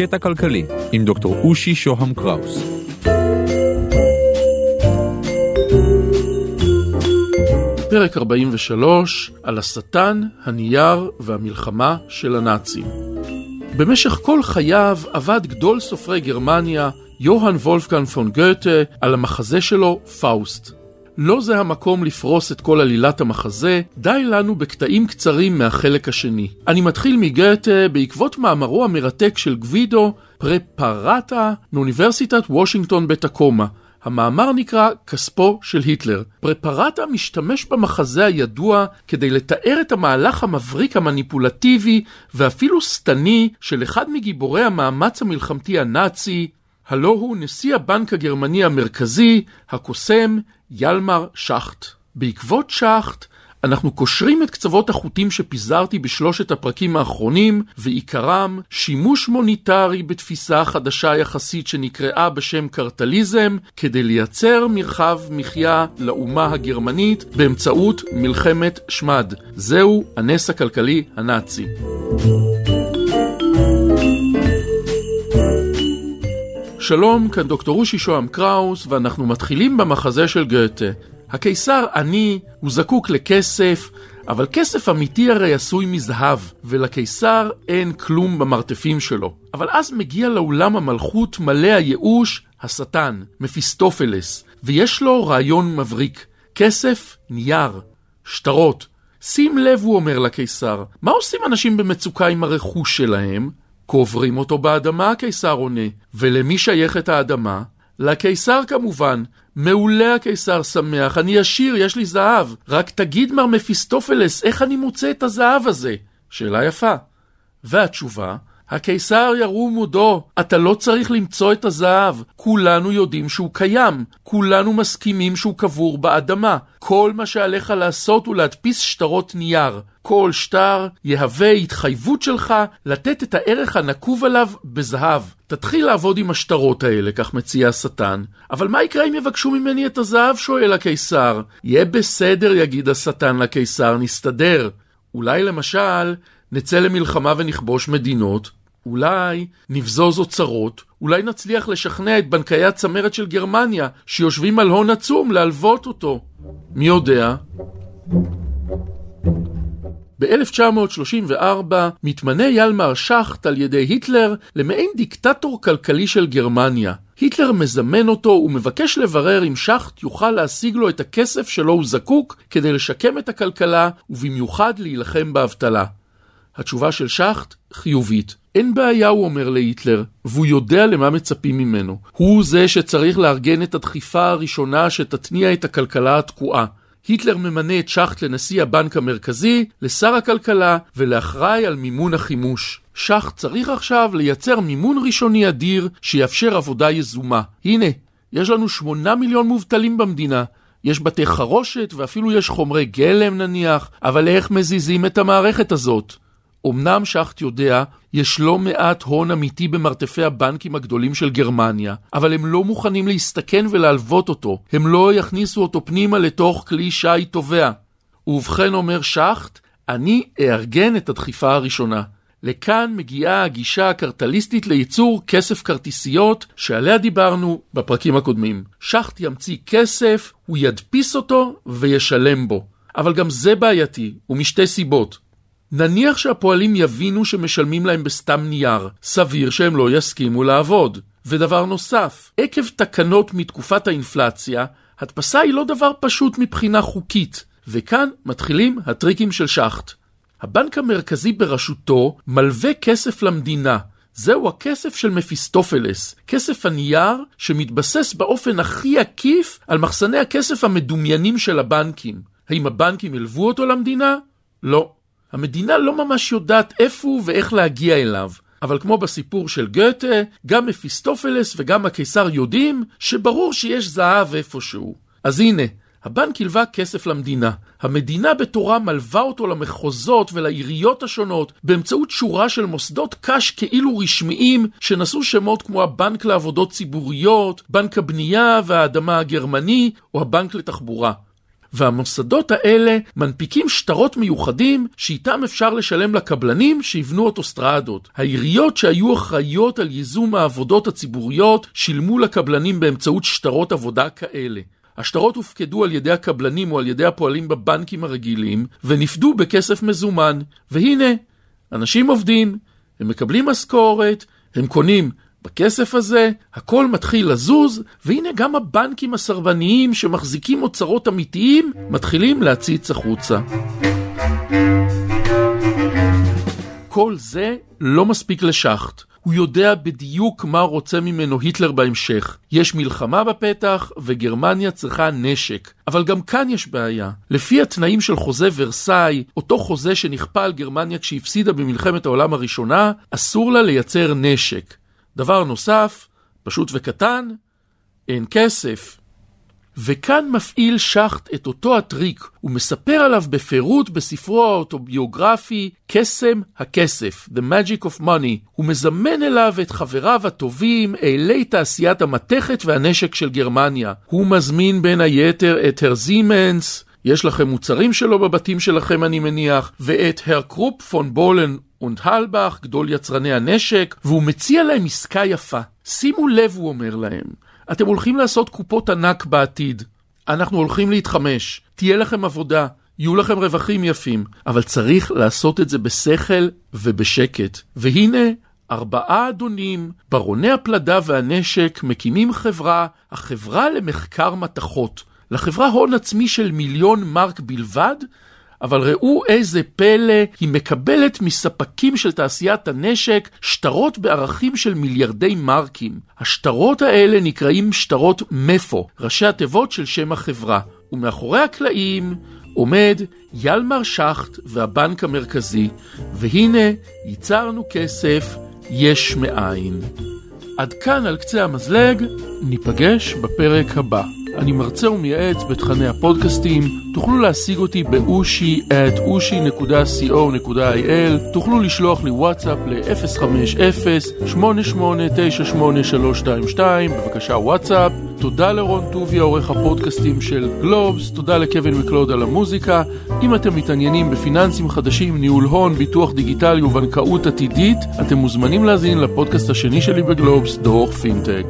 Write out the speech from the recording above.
קטע כלכלי עם דוקטור אושי שוהם קראוס. פרק 43 על השטן, הנייר והמלחמה של הנאצים. במשך כל חייו עבד גדול סופרי גרמניה, יוהאן וולפגנג פון גתה, על המחזה שלו, פאוסט. לא זה המקום לפרוס את כל עלילת המחזה, די לנו בקטעים קצרים מהחלק השני. אני מתחיל מגתה בעקבות מאמרו המרתק של גווידו פרפרטה מאוניברסיטת וושינגטון בטקומה. המאמר נקרא כספו של היטלר. פרפרטה משתמש במחזה הידוע כדי לתאר את המהלך המבריק המניפולטיבי ואפילו שטני של אחד מגיבורי המאמץ המלחמתי הנאצי, הלא הוא נשיא הבנק הגרמני המרכזי, הקוסם ילמר שחט. בעקבות שחט, אנחנו קושרים את קצוות החוטים שפיזרתי בשלושת הפרקים האחרונים, ועיקרם שימוש מוניטרי בתפיסה חדשה יחסית שנקראה בשם קרטליזם, כדי לייצר מרחב מחיה לאומה הגרמנית באמצעות מלחמת שמד. זהו הנס הכלכלי הנאצי. שלום, כאן דוקטור רושי שוהם קראוס, ואנחנו מתחילים במחזה של גתה. הקיסר עני, הוא זקוק לכסף, אבל כסף אמיתי הרי עשוי מזהב, ולקיסר אין כלום במרתפים שלו. אבל אז מגיע לאולם המלכות מלא הייאוש, השטן, מפיסטופלס, ויש לו רעיון מבריק. כסף, נייר, שטרות. שים לב, הוא אומר לקיסר, מה עושים אנשים במצוקה עם הרכוש שלהם? קוברים אותו באדמה, הקיסר עונה. ולמי שייכת האדמה? לקיסר כמובן. מעולה הקיסר שמח, אני עשיר, יש לי זהב. רק תגיד מר מפיסטופלס, איך אני מוצא את הזהב הזה? שאלה יפה. והתשובה, הקיסר ירום מודו, אתה לא צריך למצוא את הזהב, כולנו יודעים שהוא קיים, כולנו מסכימים שהוא קבור באדמה. כל מה שעליך לעשות הוא להדפיס שטרות נייר. כל שטר יהווה התחייבות שלך לתת את הערך הנקוב עליו בזהב. תתחיל לעבוד עם השטרות האלה, כך מציע השטן. אבל מה יקרה אם יבקשו ממני את הזהב? שואל הקיסר. יהיה בסדר, יגיד השטן לקיסר, נסתדר. אולי למשל, נצא למלחמה ונכבוש מדינות, אולי נבזוז אוצרות, אולי נצליח לשכנע את בנקאי הצמרת של גרמניה שיושבים על הון עצום להלוות אותו. מי יודע? ב-1934 מתמנה ילמר שחט על ידי היטלר למעין דיקטטור כלכלי של גרמניה. היטלר מזמן אותו ומבקש לברר אם שחט יוכל להשיג לו את הכסף שלו הוא זקוק כדי לשקם את הכלכלה ובמיוחד להילחם באבטלה. התשובה של שחט חיובית. אין בעיה, הוא אומר להיטלר, והוא יודע למה מצפים ממנו. הוא זה שצריך לארגן את הדחיפה הראשונה שתתניע את הכלכלה התקועה. היטלר ממנה את שחט לנשיא הבנק המרכזי, לשר הכלכלה ולאחראי על מימון החימוש. שחט צריך עכשיו לייצר מימון ראשוני אדיר שיאפשר עבודה יזומה. הנה, יש לנו שמונה מיליון מובטלים במדינה. יש בתי חרושת ואפילו יש חומרי גלם נניח, אבל איך מזיזים את המערכת הזאת? אמנם שחט יודע, יש לא מעט הון אמיתי במרתפי הבנקים הגדולים של גרמניה, אבל הם לא מוכנים להסתכן ולהלוות אותו, הם לא יכניסו אותו פנימה לתוך כלי שיט תובע. ובכן אומר שחט, אני אארגן את הדחיפה הראשונה. לכאן מגיעה הגישה הקרטליסטית לייצור כסף כרטיסיות שעליה דיברנו בפרקים הקודמים. שחט ימציא כסף, הוא ידפיס אותו וישלם בו. אבל גם זה בעייתי, ומשתי סיבות. נניח שהפועלים יבינו שמשלמים להם בסתם נייר, סביר שהם לא יסכימו לעבוד. ודבר נוסף, עקב תקנות מתקופת האינפלציה, הדפסה היא לא דבר פשוט מבחינה חוקית, וכאן מתחילים הטריקים של שחט. הבנק המרכזי בראשותו מלווה כסף למדינה. זהו הכסף של מפיסטופלס, כסף הנייר שמתבסס באופן הכי עקיף על מחסני הכסף המדומיינים של הבנקים. האם הבנקים ילוו אותו למדינה? לא. המדינה לא ממש יודעת איפה הוא ואיך להגיע אליו. אבל כמו בסיפור של גתה, גם מפיסטופלס וגם הקיסר יודעים שברור שיש זהב איפשהו. אז הנה, הבנק הלווה כסף למדינה. המדינה בתורה מלווה אותו למחוזות ולעיריות השונות באמצעות שורה של מוסדות קש כאילו רשמיים שנשאו שמות כמו הבנק לעבודות ציבוריות, בנק הבנייה והאדמה הגרמני או הבנק לתחבורה. והמוסדות האלה מנפיקים שטרות מיוחדים שאיתם אפשר לשלם לקבלנים שיבנו אוטוסטרדות. העיריות שהיו אחראיות על ייזום העבודות הציבוריות שילמו לקבלנים באמצעות שטרות עבודה כאלה. השטרות הופקדו על ידי הקבלנים או על ידי הפועלים בבנקים הרגילים, ונפדו בכסף מזומן. והנה, אנשים עובדים, הם מקבלים משכורת, הם קונים בכסף הזה, הכל מתחיל לזוז, והנה גם הבנקים הסרבניים שמחזיקים אוצרות אמיתיים, מתחילים להציץ החוצה. כל זה לא מספיק לשחט. הוא יודע בדיוק מה רוצה ממנו היטלר בהמשך. יש מלחמה בפתח, וגרמניה צריכה נשק. אבל גם כאן יש בעיה. לפי התנאים של חוזה ורסאי, אותו חוזה שנכפה על גרמניה כשהפסידה במלחמת העולם הראשונה, אסור לה לייצר נשק. דבר נוסף, פשוט וקטן, אין כסף. וכאן מפעיל שחט את אותו הטריק, ומספר עליו בפירוט בספרו האוטוביוגרפי קסם הכסף, The Magic of Money. הוא מזמן אליו את חבריו הטובים, אלי תעשיית המתכת והנשק של גרמניה. הוא מזמין בין היתר את הרזימנס, יש לכם מוצרים שלו בבתים שלכם אני מניח, ואת הר קרופ פון בולן אונדהלבך, גדול יצרני הנשק, והוא מציע להם עסקה יפה. שימו לב, הוא אומר להם, אתם הולכים לעשות קופות ענק בעתיד. אנחנו הולכים להתחמש, תהיה לכם עבודה, יהיו לכם רווחים יפים, אבל צריך לעשות את זה בשכל ובשקט. והנה, ארבעה אדונים, ברוני הפלדה והנשק, מקימים חברה, החברה למחקר מתכות. לחברה הון עצמי של מיליון מרק בלבד, אבל ראו איזה פלא, היא מקבלת מספקים של תעשיית הנשק שטרות בערכים של מיליארדי מרקים. השטרות האלה נקראים שטרות מפו, ראשי התיבות של שם החברה. ומאחורי הקלעים עומד ילמר שחט והבנק המרכזי, והנה ייצרנו כסף יש מאין. עד כאן על קצה המזלג, ניפגש בפרק הבא. אני מרצה ומייעץ בתכני הפודקאסטים, תוכלו להשיג אותי באושי at ushi.co.il, תוכלו לשלוח לי וואטסאפ ל-050-8898-322, בבקשה וואטסאפ. תודה לרון טוביה, עורך הפודקאסטים של גלובס, תודה לקווין מקלוד על המוזיקה. אם אתם מתעניינים בפיננסים חדשים, ניהול הון, ביטוח דיגיטלי ובנקאות עתידית, אתם מוזמנים להזין לפודקאסט השני שלי בגלובס, דרוך פינטק.